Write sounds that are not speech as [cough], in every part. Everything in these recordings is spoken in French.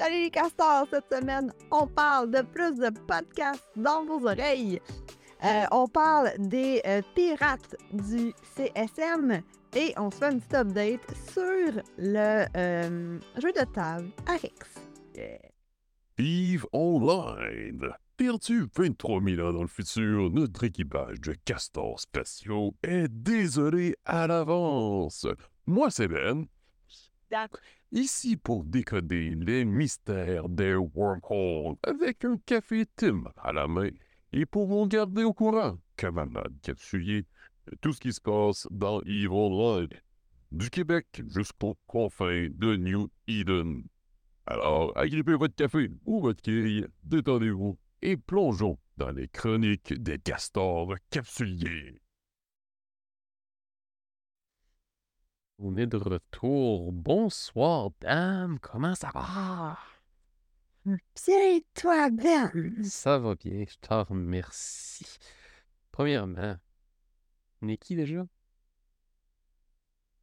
Salut les castors! Cette semaine, on parle de plus de podcasts dans vos oreilles. Euh, on parle des euh, pirates du CSM et on se fait une petite update sur le euh, jeu de table Arix. Vive Online! Perdu 23 000 ans dans le futur, notre équipage de castors spatiaux est désolé à l'avance. Moi, c'est Ben. Ici pour décoder les mystères des wormholes avec un café Tim à la main et pour vous garder au courant, camarades capsuliers, de tout ce qui se passe dans Evil Online, du Québec jusqu'aux confins de New Eden. Alors, agrippez votre café ou votre quille, détendez-vous et plongeons dans les chroniques des castors capsuliers. On est de retour. Bonsoir, dame. Comment ça va? Bien, toi, Ben! Ça va bien, je te remercie. Premièrement, on est qui déjà?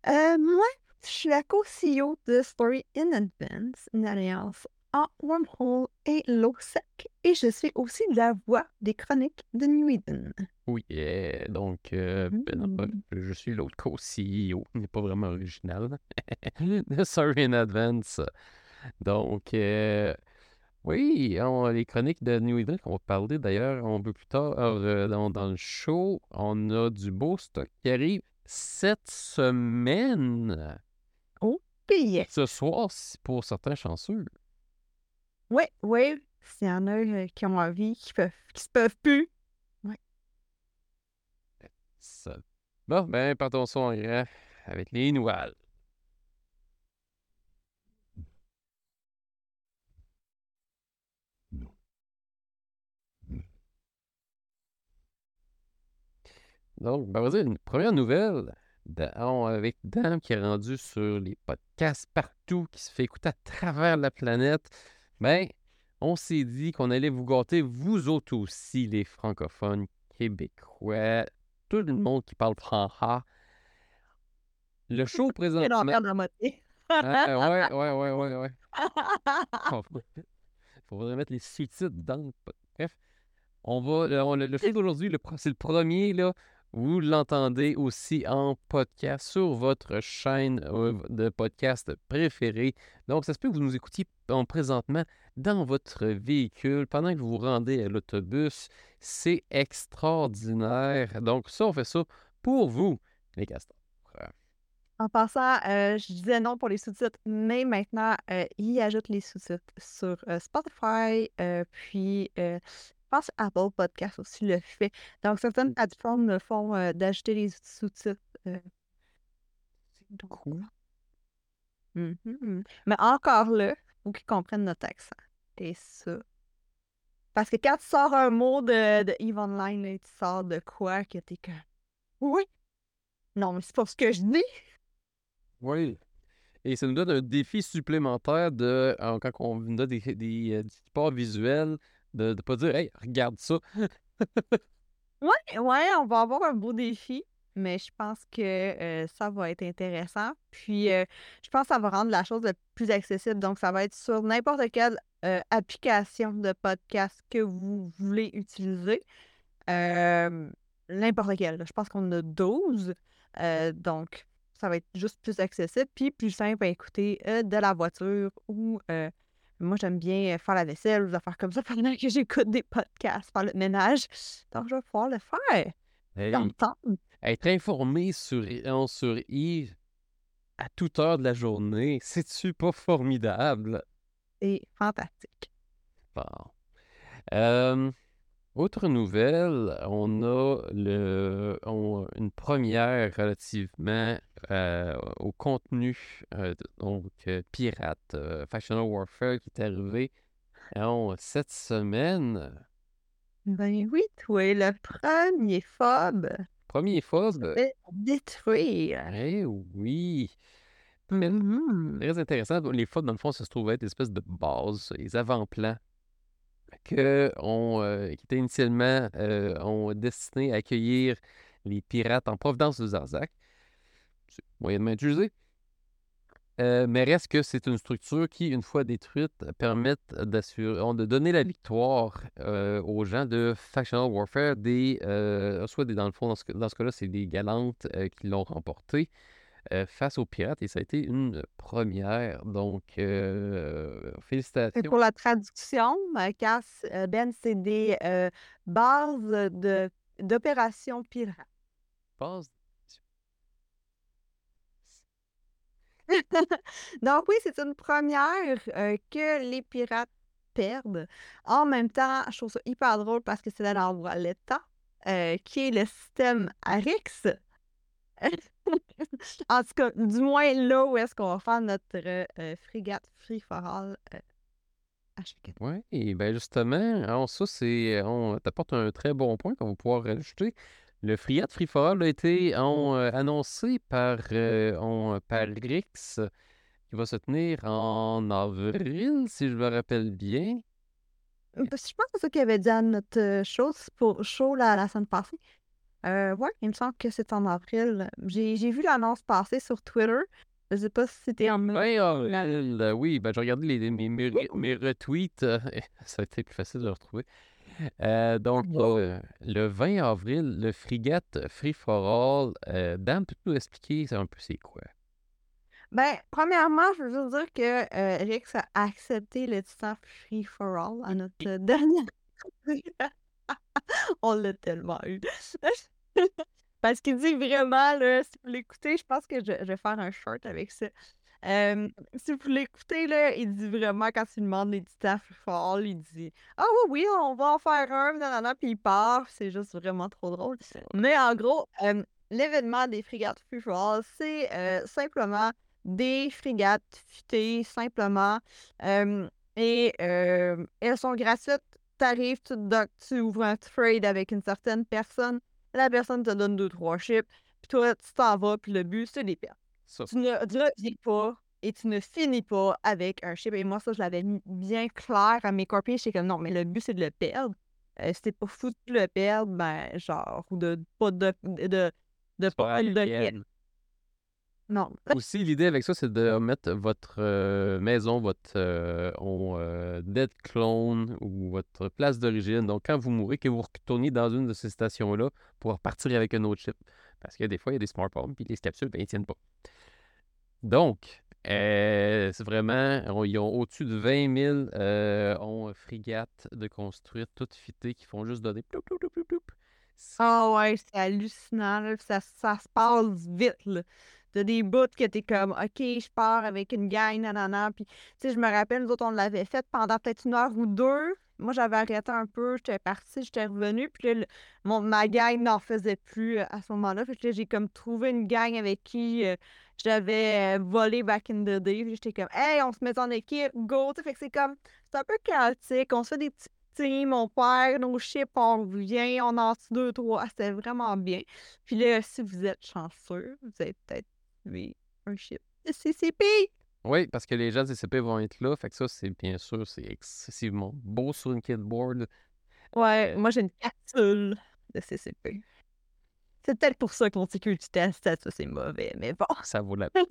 Euh, moi, je suis la co-CEO de Story in Advance, une alliance en Wormhole et LoSec, et je suis aussi la voix des chroniques de New Eden. Oui, eh, donc, euh, ben, Mm. je suis l'autre co-CEO. N'est pas vraiment original. [laughs] Story in Advance. Donc, euh, oui, on- les chroniques de New Eden qu'on va parler d'ailleurs un peu plus tard euh, dans, dans le show. On a du beau stock qui arrive cette semaine. Puis, yes. Ce soir, pour certains chanceux. Oui, oui, s'il y en a euh, qui ont envie, qui peuvent, qui se peuvent plus. Ça- Bon, ben, partons ça en grand avec les nouvelles. Donc, ben, vas-y, une première nouvelle de- on- avec Dan qui est rendu sur les podcasts partout, qui se fait écouter à travers la planète. Ben, on s'est dit qu'on allait vous gâter, vous autres aussi, les francophones québécois, tout le monde qui parle français. Le [laughs] show présentement. Ah, ouais, ouais, ouais, ouais, ouais. Il [laughs] faudrait mettre les sous-titres dans le Bref, on va. Le, le- le show d'aujourd'hui, c'est le premier, là. Vous l'entendez aussi en podcast sur votre chaîne euh, de podcast préférée. Donc, ça se peut que vous nous écoutiez en présentement dans votre véhicule pendant que vous vous rendez à l'autobus. C'est extraordinaire. Donc, ça, on fait ça pour vous, les castors. En passant, euh, je disais non pour les sous-titres, mais maintenant, euh, il ajoute les sous-titres sur euh, Spotify, puis pense Apple Podcast aussi le fait. Donc, certaines plateformes le font euh, d'ajouter les sous-titres. euh. Donc, Cool. mhm. Mais encore là, il faut qu'ils comprennent notre accent. Et ça. Parce que quand tu sors un mot de, de Eve Online, là, tu sors de quoi que t'es comme. Oui! Non, mais c'est pas ce que je dis! Oui. Et ça nous donne un défi supplémentaire de, euh, quand on nous donne des, des, euh, du support visuel, de ne pas dire Hey, regarde ça. [laughs] Ouais, ouais, on va avoir un beau défi, mais je pense que euh, ça va être intéressant. Puis, euh, je pense que ça va rendre la chose plus accessible. Donc, ça va être sur n'importe quelle euh, application de podcast que vous voulez utiliser. N'importe quelle. Je pense qu'on a 12. euh, donc, ça va être juste plus accessible, puis plus simple à écouter de la voiture ou moi, j'aime bien faire la vaisselle ou affaires comme ça [laughs] pendant que j'écoute des podcasts, faire le ménage. Donc, je vais pouvoir le faire. Hey, être informé sur, euh, sur Yves à toute heure de la journée, c'est-tu pas formidable? C'est fantastique. Bon. Euh, autre nouvelle, on a le, on- une première relativement euh, au contenu euh, donc euh, pirate, Factional Warfare qui est arrivé cette semaine. Ben oui, toi, le premier fob Premier fob, fait détruire. eh oui. Mais Mhm. très intéressant, les fobs dans le fond, ça se trouvait être des espèces de bases, les avant-plans que on, euh, qui étaient initialement euh, ont destiné à accueillir les pirates en provenance de Zarzac. C'est moyennement utilisé. Euh, mais reste que c'est une structure qui, une fois détruite, permet d'assurer, de donner la victoire euh, aux gens de Factional Warfare, des, euh, soit des, dans le fond, dans ce, dans ce cas-là, c'est des galantes qui l'ont remporté face aux pirates et ça a été une première. Donc, félicitations. Et pour la traduction, Cass, Ben, c'est des bases de, d'opérations pirates. Bases [laughs] Donc oui, c'est une première que les pirates perdent. En même temps, je trouve ça hyper drôle parce que c'est dans l'endroit l'État, qui est le système Arix. [laughs] en tout cas, du moins là où est-ce qu'on va faire notre frégate Free for All. Oui, et bien justement, ça, c'est. On t'apporte un très bon point qu'on va pouvoir rajouter. Le Friat Free For All a été euh, annoncé par, euh, par Rix, qui va se tenir en avril, si je me rappelle bien. Je pense que c'est ça qu'il avait dit à notre show, pour show la, la semaine passée. Euh, ouais, il me semble que c'est en avril. J'ai vu l'annonce passer sur Twitter. Je sais pas si c'était en mai. oui, ben, j'ai regardé les, mes, mes, retweets. [laughs] ça a été plus facile de le retrouver. Euh, donc, euh, le 20 avril, le frigate Free for All, euh, Dan, peux-tu nous expliquer un peu c'est quoi? Ben, premièrement, je veux juste dire que euh, Rix a accepté le titre Free for All à notre dernière. [laughs] On l'a tellement eu. [laughs] Parce qu'il dit vraiment, là, si vous l'écoutez, je pense que je, je, vais faire un short avec ça si vous l'écoutez, là, il dit vraiment, quand il demande les titans fort, il dit Ah oui, oui, on va en faire un, nanana, puis il part. C'est juste vraiment trop drôle. Mais en gros, l'événement des frigates Free c'est euh, simplement des frigates futées, simplement. et elles sont gratuites. T'arrives, tu tu ouvres un trade avec une certaine personne. La personne te donne deux, trois chips. Puis toi, tu t'en vas, puis le but, c'est de les Tu ne reviens pas et tu ne finis pas avec un chip. Et moi, ça, je l'avais mis bien clair à mes copines. J'étais comme non, mais le but, c'est de le perdre. Euh, si t'es pas fou de le perdre, ben, genre, ou de pas de. de, de, pas de Non. [laughs] Aussi, l'idée avec ça, c'est de mettre votre euh, maison, votre euh, dead clone ou votre place d'origine. Donc, quand vous mourrez, que vous retournez dans une de ces stations-là pour repartir avec un autre chip. Parce que des fois, il y a des smartphones, puis les capsules, ben, ils tiennent pas. Donc, euh, c'est vraiment, ils ont au-dessus de 20 000 euh, ont frigates de construire, toutes fitées, qui font juste donner ploup, ploup, ploup, ploup, Ah ouais, c'est hallucinant, Ça, ça se passe vite, là. T'as des bouts que t'es comme, OK, je pars avec une gang, nanana. Puis, tu sais, je me rappelle, nous autres, on l'avait fait pendant peut-être une heure ou deux. Moi, j'avais arrêté un peu, j'étais partie, j'étais revenue. Puis là, mon, ma gang n'en faisait plus euh, à ce moment-là. Fait que j'ai comme trouvé une gang avec qui j'avais volé back in the day. J'étais comme, hey, on se met en équipe, go. Fait que c'est comme, c'est un peu chaotique. On se fait des petits teams, on perd nos chips, on revient, on en deux, trois. Ah, c'était vraiment bien. Puis là, si vous êtes chanceux, vous avez peut-être eu un chip CCP. Oui, parce que les gens de CCP vont être là. Fait que ça, c'est bien sûr, c'est excessivement beau sur une kidboard. Ouais, moi j'ai une capsule de CCP. C'est peut-être pour ça que mon security test, ça, c'est mauvais, mais bon. Ça vaut la [laughs] peine.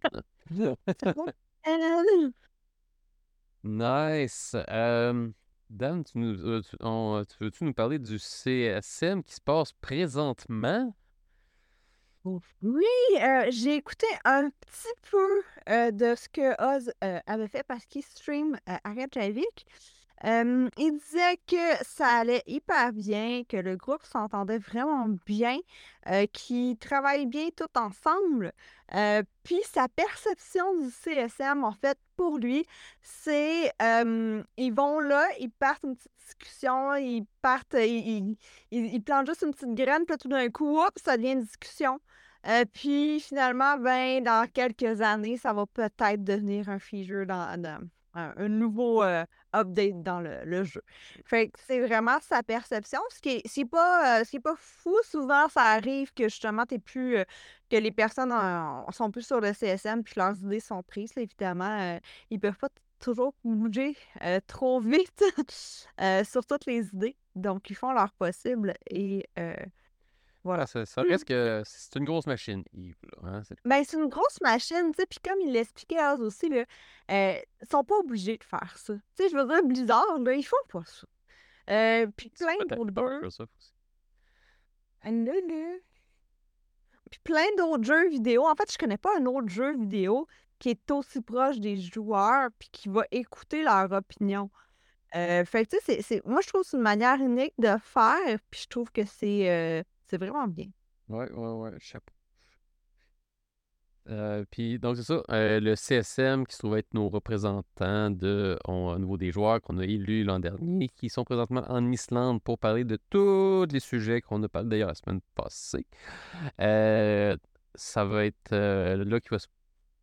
nice. Euh, Dan, tu, nous, euh, tu, veux-tu nous parler du CSM qui se passe présentement? Oui, euh, j'ai écouté un petit peu de ce que Oz avait fait parce qu'il stream Arrête Javik il disait que ça allait hyper bien, que le groupe s'entendait vraiment bien, qu'ils travaillent bien tout ensemble. puis sa perception du CSM, en fait, pour lui, c'est ils vont là, ils partent une petite discussion, ils partent, ils, plantent juste une petite graine, puis tout d'un coup, hop, ça devient une discussion. puis finalement, ben, dans quelques années, ça va peut-être devenir un feature dans un, nouveau update dans le, jeu. Fait que c'est vraiment sa perception. Ce qui est, pas, pas fou, souvent ça arrive que justement t'es plus que les personnes sont plus sur le CSM puis leurs idées sont prises. évidemment, ils peuvent pas toujours bouger trop [laughs] vite sur toutes les idées. Donc, ils font leur possible et voilà, ça, ça reste que c'est une grosse machine, Yves. hein, c'est- Ben, c'est une grosse machine, tu sais, puis comme il l'expliquait Oz aussi, là, euh, ils sont pas obligés de faire ça. Tu sais, je veux dire, Blizzard, là, ils font pas ça. Euh, puis plein d'autres jeux. Ah. Puis plein d'autres jeux vidéo. En fait, je connais pas un autre jeu vidéo qui est aussi proche des joueurs puis qui va écouter leur opinion. Euh, fait que, tu sais, c'est- c'est- moi, je trouve que c'est une manière unique de faire, puis je trouve que c'est euh, c'est vraiment bien. Ouais, ouais, ouais, chapeau. Euh, puis, donc, c'est ça, euh, le CSM qui se trouve être nos représentants de, on- au niveau des joueurs qu'on a élus l'an dernier, qui sont présentement en Islande pour parler de tous les sujets qu'on a parlé d'ailleurs la semaine passée. Euh, ça va être là qu'il va se,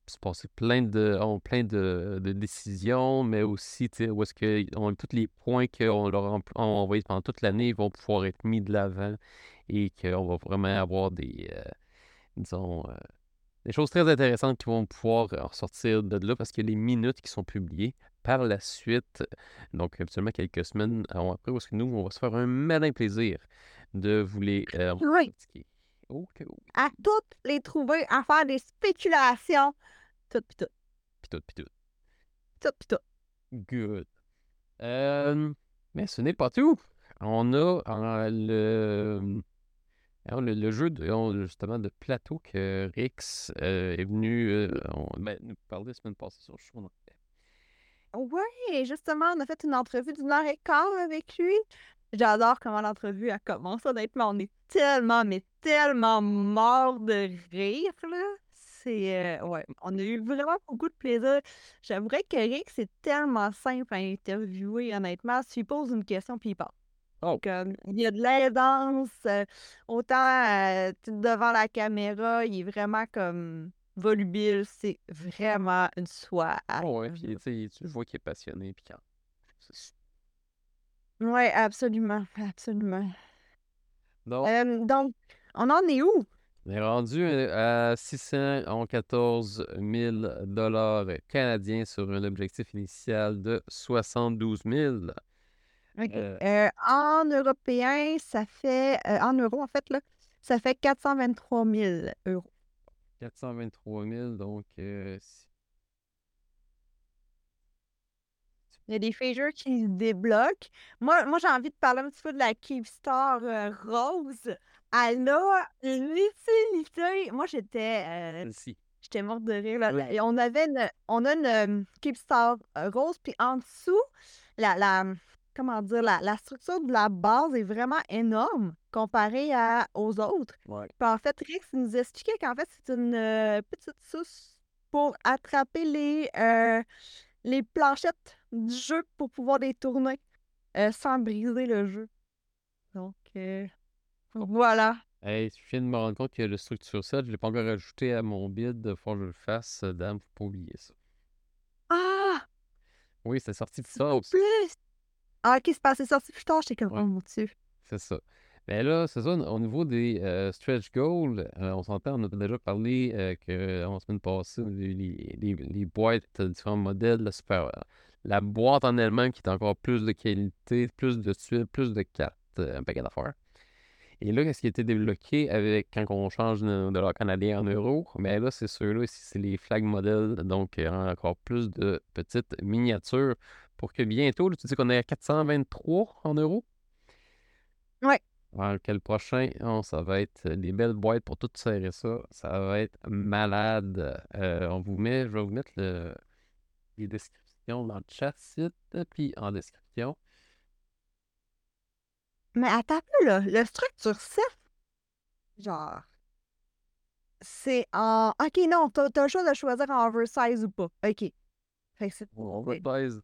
se passer plein de, on- plein de, de décisions, mais aussi, où est-ce que on- tous les points qu'on leur a envoyés pendant toute l'année vont pouvoir être mis de l'avant et qu'on va vraiment avoir des, euh, disons, euh, des choses très intéressantes qui vont pouvoir euh, ressortir de là parce a les minutes qui sont publiées par la suite. Donc, habituellement, quelques semaines avant- après, est-ce que nous, on va se faire un malin plaisir de vous les euh, Oui. À toutes les trouver, à faire des spéculations. Tout, pis tout. Puis tout, puis tout. Tout, pis tout. Good. Euh, mais ce n'est pas tout. On a euh, le, le, jeu de, justement de plateau que Rix euh, est venu euh, ben, nous parler la semaine passée sur le show. Oui, justement, on a fait une entrevue d'une heure et quart avec lui. J'adore comment l'entrevue a commencé. Honnêtement, on est tellement, mais tellement mort de rire, là. C'est. euh, ouais, on a eu vraiment beaucoup de plaisir. J'aimerais que Rick, c'est tellement simple à interviewer, honnêtement. Tu poses une question, puis il parle. Oh. Comme, il y a de l'aidance, euh, autant euh, devant la caméra, il est vraiment comme volubile. C'est vraiment une soie Oh ouais, puis tu vois qu'il est passionné. Puis quand... c'est- Oui, absolument, absolument. Donc, Euh, donc, on en est où? on est rendu euh, à 614 000 dollars canadiens sur un objectif initial de 72 000. Euh, Euh, en européen, ça fait, euh, en euros, en fait, là, ça fait 423 000 euros. 423 000, donc euh, si- Il y a des features qui se débloquent. Moi, moi j'ai envie de parler un petit peu de la Keepstar Rose. Elle a l'utilité. Moi, j'étais celle-ci. j'étais morte de rire. là. On avait une, on a une Keepstar Rose, puis en dessous, la, la, comment dire, la, la structure de la base est vraiment énorme comparée à, aux autres. Ouais. Puis en fait, Rex nous expliquait qu'en fait, c'est une euh, petite souce pour attraper les, euh, les planchettes du jeu pour pouvoir les tourner euh, sans briser le jeu. Donc, voilà. Hey, je viens de me rendre compte que le structure set, je ne l'ai pas encore ajouté à mon bid. Il faut que je le fasse. Dame, faut pas oublier ça. Ah! Oui, c'est sorti de ça aussi. Plus! Ah, ok, c'est passé sorti plus tard. J'étais comme, oh mon Dieu. C'est ça. Mais là, c'est ça, au niveau des euh, stretch goals, euh, on s'entend, on a déjà parlé euh, que en semaine passée, les, les, les boîtes, euh, différents modèles, là, super, euh, la boîte en elle-même qui est encore plus de qualité, plus de tuiles, plus de cartes, euh, un paquet d'affaires. Et là, qu'est-ce qui a été débloqué avec quand on change de dollar canadien en euros? Mais là, c'est ceux-là ici, c'est les flag modèles, donc euh, encore plus de petites miniatures pour que bientôt, là, tu dis qu'on est à 423 en euros? Ouais. Alors que le prochain, oh, ça va être des belles boîtes pour tout serrer ça. Ça va être malade. Euh, on vous met, je vais vous mettre le, les descriptions dans le chat site, puis en description. Mais attends un peu, là. Le structure 7, genre, c'est en. Ok, non, t'as t'as le choix de choisir en oversize ou pas. Ok. Fait que c'est. On Ouais. baise. Ouais, ouais,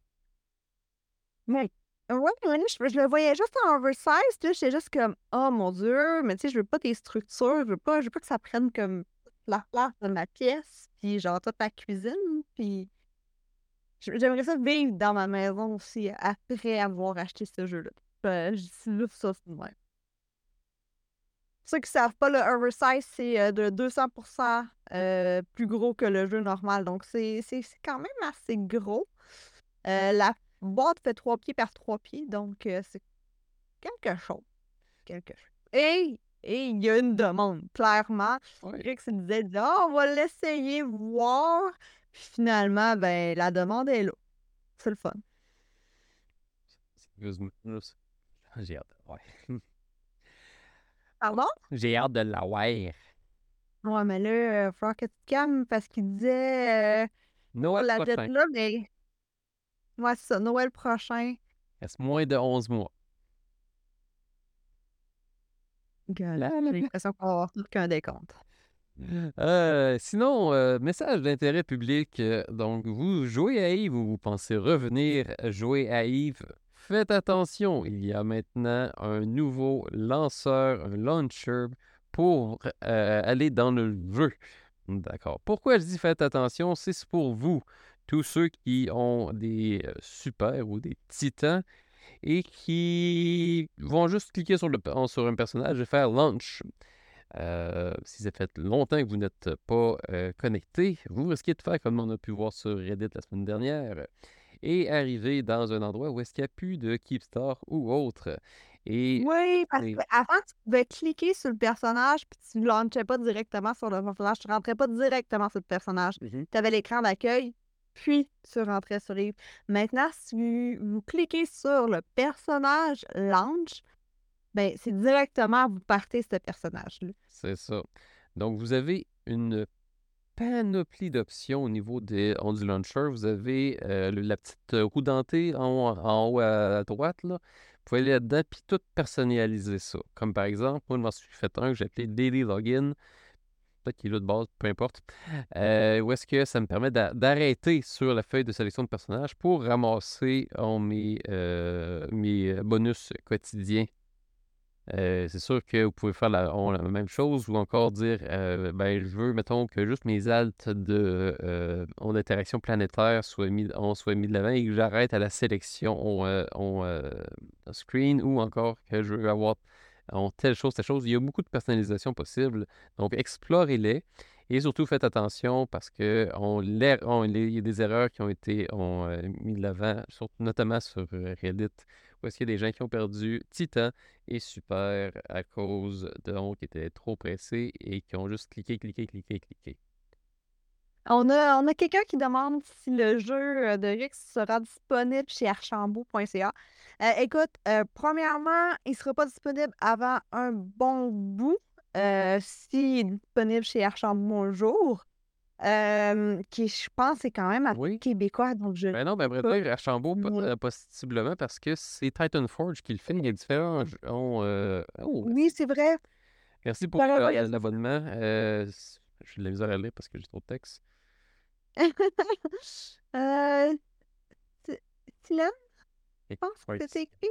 là, je, je le voyais juste en oversize, j'étais juste comme, oh mon Dieu, mais tu sais, je veux pas des structures, je veux pas, je veux pas que ça prenne comme la place de ma pièce, puis genre toute ma cuisine, puis j'aimerais ça vivre dans ma maison aussi après avoir acheté ce jeu-là. Euh, je dis ça, c'est même. Ceux qui savent pas, le oversize, c'est euh, de 200% euh, plus gros que le jeu normal, donc c'est quand même assez gros. Euh, la boîte fait 3 pieds par 3 pieds, donc euh, c'est quelque chose. Quelque chose. Et et il y a une demande. Clairement, Ouais. Rick se disait, ah, on va l'essayer, voir. Puis finalement, ben, la demande est là. C'est le fun. [laughs] J'ai hâte de ouais. Pardon? [laughs] J'ai hâte de la. Ouais, mais là, tu te calmes parce qu'il disait euh, Noël la prochain. dette là, mais. Ouais, c'est ça, Noël prochain. Reste moins de 11 mois. J'ai l'impression qu'on va avoir tout qu'un décompte. Euh, sinon, euh, message d'intérêt public. euh, donc, vous jouez à Yves ou vous pensez revenir jouer à Yves, faites attention. Il y a maintenant un nouveau lanceur, un launcher pour euh, aller dans le jeu. D'accord. Pourquoi je dis faites attention? C'est pour vous, tous ceux qui ont des euh, super ou des titans et qui vont juste cliquer sur, le, sur un personnage et faire launch. Euh, si ça fait longtemps que vous n'êtes pas euh, connecté, vous risquez de faire comme on a pu voir sur Reddit la semaine dernière et arriver dans un endroit où est-ce qu'il n'y a plus de Keepstar ou autre. Et Oui, parce et- qu'avant, tu pouvais cliquer sur le personnage puis tu ne launchais pas directement sur le personnage. Tu ne rentrais pas directement sur le personnage. Mhm. Tu avais l'écran d'accueil, puis tu rentrais sur les. Maintenant, si vous cliquez sur le personnage launch, ben, c'est directement vous partez ce personnage-là. c'est ça. Donc, vous avez une panoplie d'options au niveau des, on du launcher. Vous avez euh, la petite roue dentée en, en haut à, à droite. Là. Vous pouvez aller là-dedans puis tout personnaliser ça. Comme par exemple, moi, je m'en suis fait un que j'ai appelé Daily Login. Peut-être qu'il est là de base, peu importe. Euh, où est-ce que ça me permet d'a- d'arrêter sur la feuille de sélection de personnages pour ramasser oh, mes, euh, mes bonus quotidiens? Euh, c'est sûr que vous pouvez faire la, on- la même chose ou encore dire euh, ben, je veux, mettons, que juste mes altes de euh, en interaction planétaire soient mis, on soit mis de l'avant et que j'arrête à la sélection on, euh, on, euh, screen ou encore que je veux avoir on, telle chose, telle chose. Il y a beaucoup de personnalisation possible. Donc, explorez-les et surtout faites attention parce que on, il y a des erreurs qui ont été euh, mis de l'avant, notamment sur euh, Reddit, où est-ce qu'il y a des gens qui ont perdu Titan et Super à cause de qui étaient trop pressés et qui ont juste cliqué, cliqué, cliqué, cliqué. On a, on a quelqu'un qui demande si le jeu euh, de Rix sera disponible chez archambault.ca. Euh, écoute, euh, premièrement, il ne sera pas disponible avant un bon bout. Euh, S'il est disponible chez Archambault un jour, qui je pense c'est quand même à Oui. québécois, donc je Ben non, ben, pas. dire, Archambault, possiblement parce que c'est Titan Forge qui le fait. Il y a différents. jeux- on, oh, Oui, c'est vrai. merci pour l'abonnement. Euh, j'ai de la misère à lire parce que j'ai trop de texte. [laughs] euh, Silène, je pense que c'est écrit.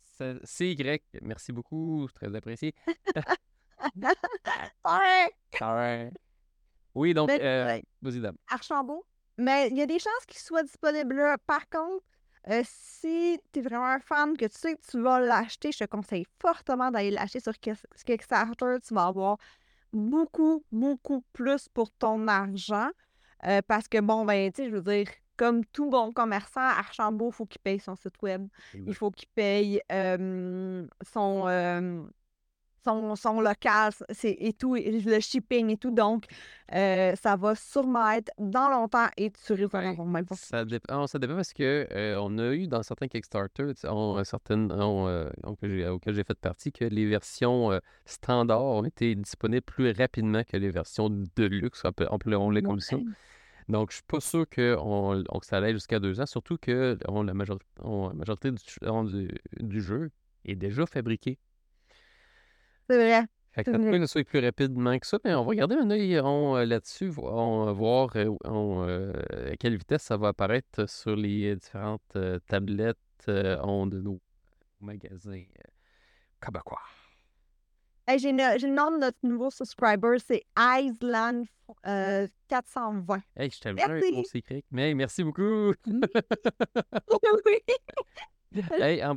c'est- C'est Y. Merci beaucoup. Très apprécié. [laughs] Ouais. Oui, donc, Ben, euh, vas-y, dame. Archambault. Mais il y a des chances qu'il soit disponible là. Par contre, euh, si tu es vraiment un fan, que tu sais que tu vas l'acheter, je te conseille fortement d'aller l'acheter sur Kick- Kickstarter. Tu vas avoir beaucoup, beaucoup plus pour ton argent. Euh, parce que, bon, ben, tu sais, je veux dire, comme tout bon commerçant, Archambault, il faut qu'il paye son site web. Il faut qu'il paye euh, son, euh, son, son local c'est, et tout, et le shipping et tout. Donc, euh, ça va sûrement être dans longtemps et tu avoir même pas. Ça dépend, ça dépend parce que euh, on a eu dans certains Kickstarter, on- certaines on, euh, on- que j'ai- auxquelles j'ai fait partie, que les versions standards ont été disponibles plus rapidement que les versions de luxe, comme ça. Ouais. Donc, je suis pas sûr que, on, on- que ça allait jusqu'à deux ans, surtout que on, la, majorité, on- la majorité du, on- du, du jeu est déjà fabriqué. C'est vrai. Fait que peut plus rapidement que ça, mais on va garder un œil euh, là-dessus, on, euh, voir euh, on, euh, à quelle vitesse ça va apparaître sur les différentes euh, tablettes euh, on, de nos magasins québécois. Hey, j'ai, le, nom de notre nouveau subscriber, c'est Island euh, 420. Hey, je t'aime bien Merci. mon secret. Mais merci beaucoup. oui. [laughs] [laughs] Hey, en.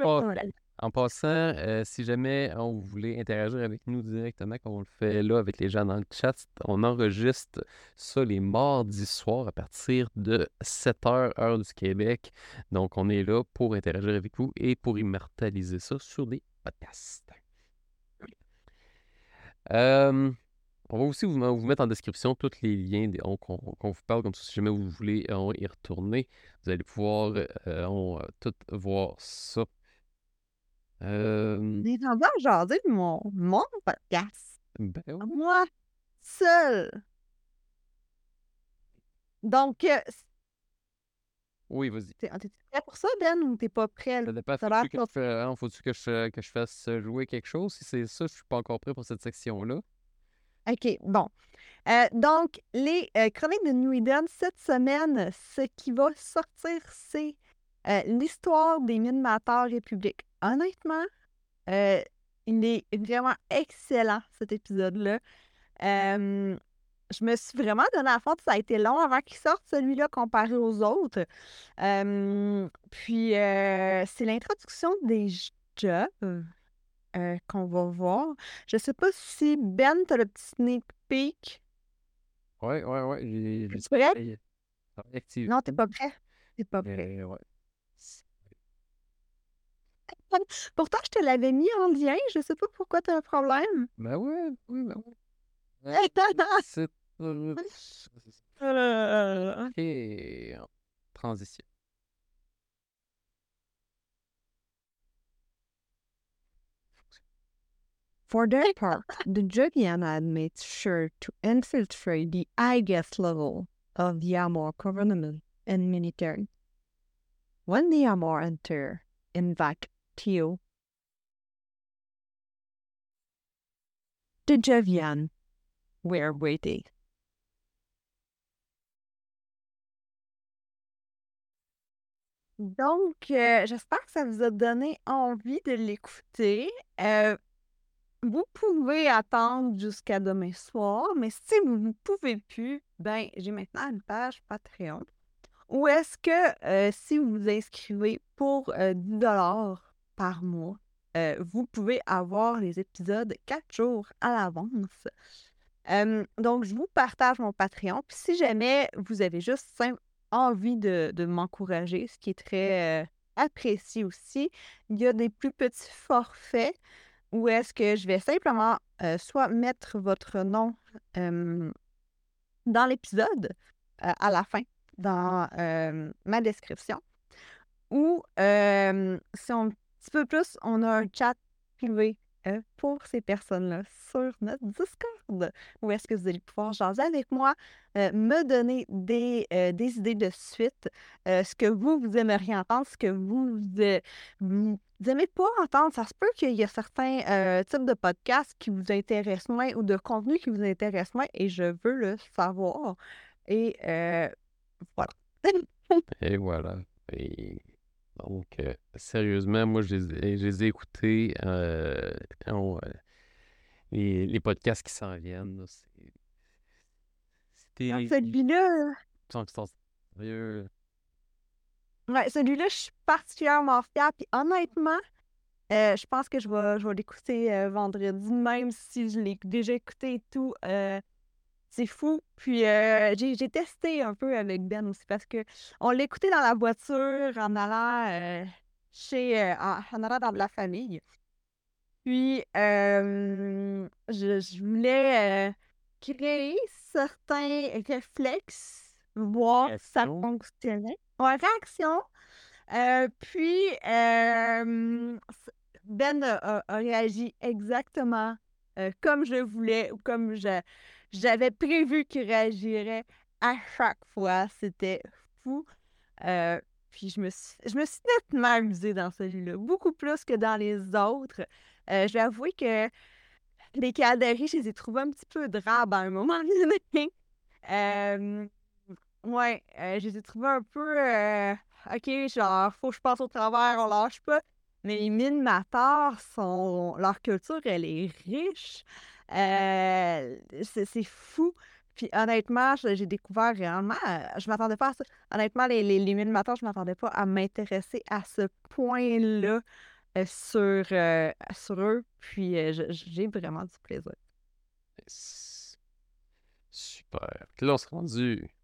En passant, euh, si jamais on voulait interagir avec nous directement, comme on le fait là avec les gens dans le chat, on enregistre ça les mardis soirs à partir de 7h, heure du Québec. Donc, on est là pour interagir avec vous et pour immortaliser ça sur des podcasts. On va aussi vous, mettre en description tous les liens qu'on vous parle, comme ça, si jamais vous voulez y retourner, vous allez pouvoir euh, euh, tout voir ça. Euh, à jaser de mon, mon podcast. ben oui. Moi, seul. Donc, euh, Oui, vas-y. t'es t'es prêt pour ça, Ben, ou t'es pas prêt? Ça dépend. Ça Faut-tu que, je hein, faut-tu que, je, que je fasse jouer quelque chose? Si c'est ça, je suis pas encore prêt pour cette section-là. OK, bon. Euh, donc, les euh, chroniques de New Eden, cette semaine, ce qui va sortir, c'est euh, l'histoire des mines-mateurs républiques. Honnêtement, euh, il est vraiment excellent, cet épisode-là. Euh, je me suis vraiment donné à fond, ça a été long avant qu'il sorte, celui-là, comparé aux autres. Euh, puis, euh, c'est l'introduction des jobs euh, qu'on va voir. Je sais pas si Ben, t'as le petit sneak peek. Ouais, ouais, ouais. J'ai j'ai Es-tu prêt? Non, t'es pas prêt? T'es pas prêt. ouais. [laughs] Pourtant, je te l'avais mis en lien. Je sais pas pourquoi t'as un problème. Ben ouais, oui, ben ouais. [laughs] C'est [laughs] Euh, OK. Transition. For their part, the Joviana had made sure to infiltrate the highest level of the Amor government and military. When the Amor enter invite Jovian were waiting. Donc, euh, j'espère que ça vous a donné envie de l'écouter. Euh, vous pouvez attendre jusqu'à demain soir, mais si vous ne pouvez plus, ben, j'ai maintenant une page Patreon. Ou est-ce que euh, si vous vous inscrivez pour euh, 10 par mois, euh, vous pouvez avoir les épisodes 4 jours à l'avance. Euh, donc, je vous partage mon Patreon. Puis si jamais vous avez juste envie de, m'encourager, ce qui est très euh, apprécié aussi, il y a des plus petits forfaits où est-ce que je vais simplement soit mettre votre nom dans l'épisode à la fin, dans ma description, ou si on petit peu plus, on a un chat privé euh, pour ces personnes-là sur notre Discord, où est-ce que vous allez pouvoir jaser avec moi, euh, me donner des, euh, des idées de suite, ce que vous, vous aimeriez entendre, ce que vous, n'aimez pas entendre. Ça se peut qu'il y a certains types de podcasts qui vous intéressent moins ou de contenu qui vous intéresse moins et je veux le savoir. Et [laughs] voilà. Et voilà. Donc, euh, sérieusement, moi, je les, je les ai écoutés. euh, on, euh, les, les podcasts qui s'en viennent. C'était. Celui-là, que c'est sérieux. ouais, celui-là, je suis particulièrement fière. Puis honnêtement, je pense que je vais, je vais l'écouter vendredi, même si je l'ai déjà écouté et tout. C'est fou. Puis euh, j'ai j'ai testé un peu avec Ben aussi parce que on l'a écouté dans la voiture en allant euh, chez euh, en, allant dans la famille. Puis euh, je, je voulais euh, créer certains réflexes, voir si ça fonctionnait. Ouais, réaction. Puis Ben a réagi exactement euh, comme je voulais ou comme j'avais prévu qu'il réagirait à chaque fois. C'était fou. Euh, puis je me suis, je me suis nettement amusée dans celui-là, beaucoup plus que dans les autres. Euh, je vais avouer que les calderies, je les ai trouvés un petit peu drabes à un moment [laughs] donné. Ouais, je les ai trouvés un peu. ok, genre, faut que je passe au travers, on lâche pas. Mais les mines mateurs sont. Leur culture, elle est riche. Euh, c'est fou. Puis honnêtement, j'ai découvert réellement. euh, je m'attendais pas à ça. Honnêtement, les, les, les mines mateurs, je m'attendais pas à m'intéresser à ce point-là euh, sur, euh, sur eux. Puis j'ai vraiment du plaisir. Super. Là, on s'est rendu.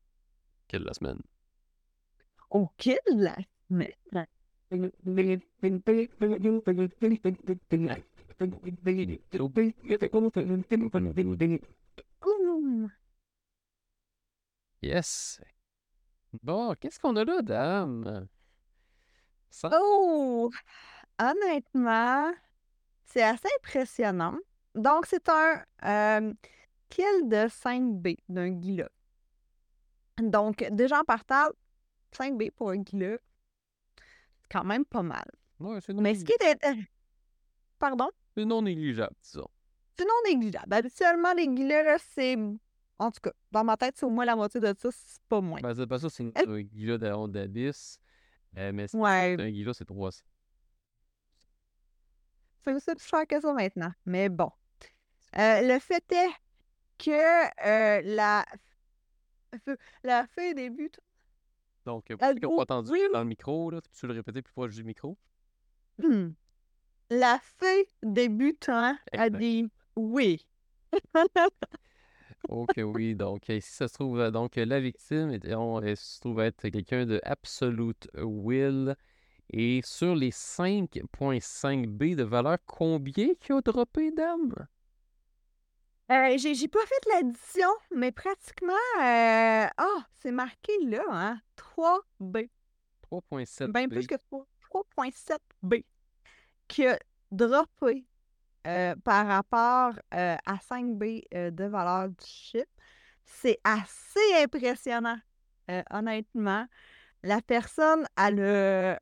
Quelle de la semaine? Ok, la semaine? Yes. Bon, qu'est-ce qu'on a là, dame? Oh! Honnêtement, c'est assez impressionnant. Donc, c'est un euh, kill de 5B d'un Gila. Donc, déjà en partant, 5B pour un Gila, quand même pas mal. Ouais, c'est non, Mais ce qui est. Pardon? c'est non négligeable, disons. C'est non négligeable. Habituellement, les là, c'est. En tout cas, dans ma tête, c'est au moins la moitié de ça, c'est pas moins. Ben, c'est pas ça, c'est un guilla de d'Abyss. Euh, mais c'est Ouais. un guilla, c'est 300. C'est aussi plus cher que ça maintenant. Mais bon. Euh, le fait est que euh, la, la des buts. Donc, pour ceux qui n'ont pas entendu dans le micro, là, tu peux le répéter plus proche du micro? Hmm. La fin débutant a dit oui. [laughs] Ok, oui. Donc, ici, ça se trouve, donc, la victime on- elle se trouve être quelqu'un de Absolute Will. Et sur les 5.5 B de valeur, combien qui a droppé, dame? Euh, j'ai j'ai pas fait l'addition, mais pratiquement. euh, Ah, c'est marqué là, hein? 3B. 3.7 Bien B. plus que 3. 3.7 B. Qui a droppé euh, par rapport à 5 B euh, de valeur du chip. C'est assez impressionnant, honnêtement. La personne, elle a,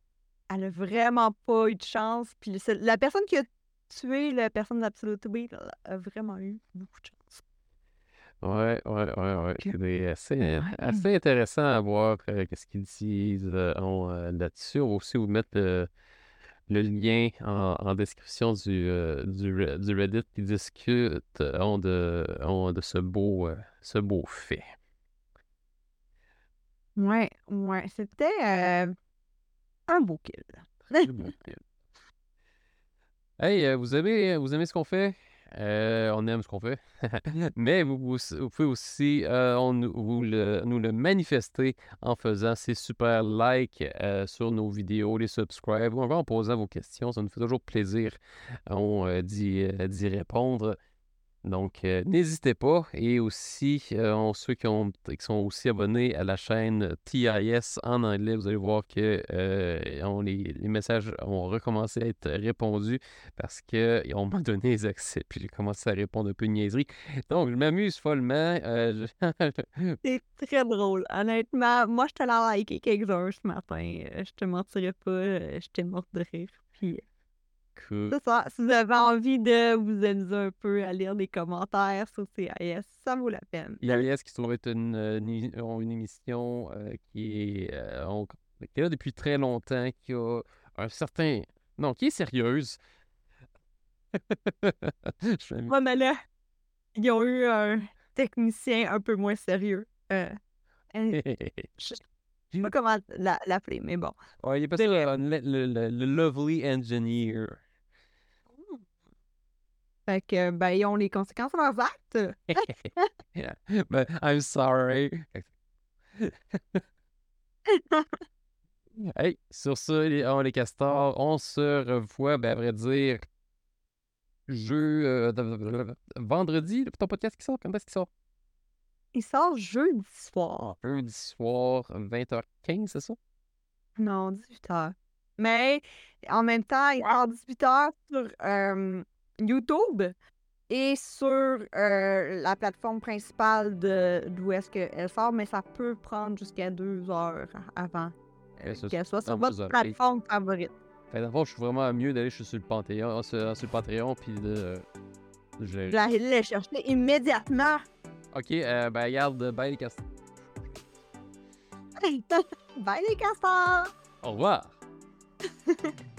elle a vraiment pas eu de chance. Puis la personne qui a tué la personne d'Absolute B là, a vraiment eu beaucoup de chance. Ouais, ouais, ouais, ouais. C'est assez, intéressant à voir euh, qu'est-ce qu'ils disent euh, euh, là-dessus. On va aussi vous mettre le, le lien en, en description du, du, du Reddit qui discute on, de, on, de ce beau, ce beau fait. Ouais, ouais. C'était un beau kill. Très beau film. Hey, euh, vous aimez, vous aimez ce qu'on fait? Euh, on aime ce qu'on fait. [laughs] Mais vous, pouvez aussi euh, nous- le- manifester en faisant ces super likes euh, sur nos vidéos, les subscribes, ou encore en posant vos questions. Ça nous fait toujours plaisir euh, euh, d'y répondre. Donc, euh, n'hésitez pas. Et aussi, euh, ceux qui, ont, qui sont aussi abonnés à la chaîne TIS en anglais, vous allez voir que euh, on- les, messages ont recommencé à être répondus parce qu'on m'a [laughs] donné les accès. Puis j'ai commencé à répondre un peu de niaiserie. Donc, je m'amuse follement. je- [laughs] C'est très drôle. Honnêtement, moi, je te l'ai liké quelques-uns ce matin. Je te mentirais pas. euh, J'étais morte de rire. Puis, Cool. c'est ça. Si vous avez envie de vous amuser un peu à lire des commentaires sur CIS, ça vaut la peine. Alias qui être une, une, une émission euh, qui, est, euh, on- qui est là depuis très longtemps, qui a un certain. Non, qui est sérieuse. [laughs] Je Ouais, mais là, ils ont eu un technicien un peu moins sérieux. Euh, [laughs] je sais pas comment la- l'appeler, mais bon. Ouais, il est passé le, le, le- le lovely engineer. Fait que, ben, ils ont les conséquences de leurs actes. [laughs] Yeah. Ben, I'm sorry. [laughs] Hey, sur ça, les, on, les castors, on se revoit, ben, à vrai dire, jeu, euh, vendredi, ton podcast qui sort, quand est-ce qu'il sort? Il sort jeudi soir. Jeudi soir, 20h15, c'est ça? Non, 18h. Mais en même temps, il sort 18h sur euh, YouTube et sur euh, la plateforme principale de d'où est-ce qu'elle sort, mais ça peut prendre jusqu'à deux heures avant euh, ça, qu'elle soit sur votre plateforme favorite. Fait, dans le fond, je suis vraiment mieux d'aller sur le Panthéon, sur, le Patreon, puis de. Je vais aller le chercher immédiatement. Ok, euh, ben, regarde, bye les castors. [laughs] Bye les castors! Au revoir! [laughs]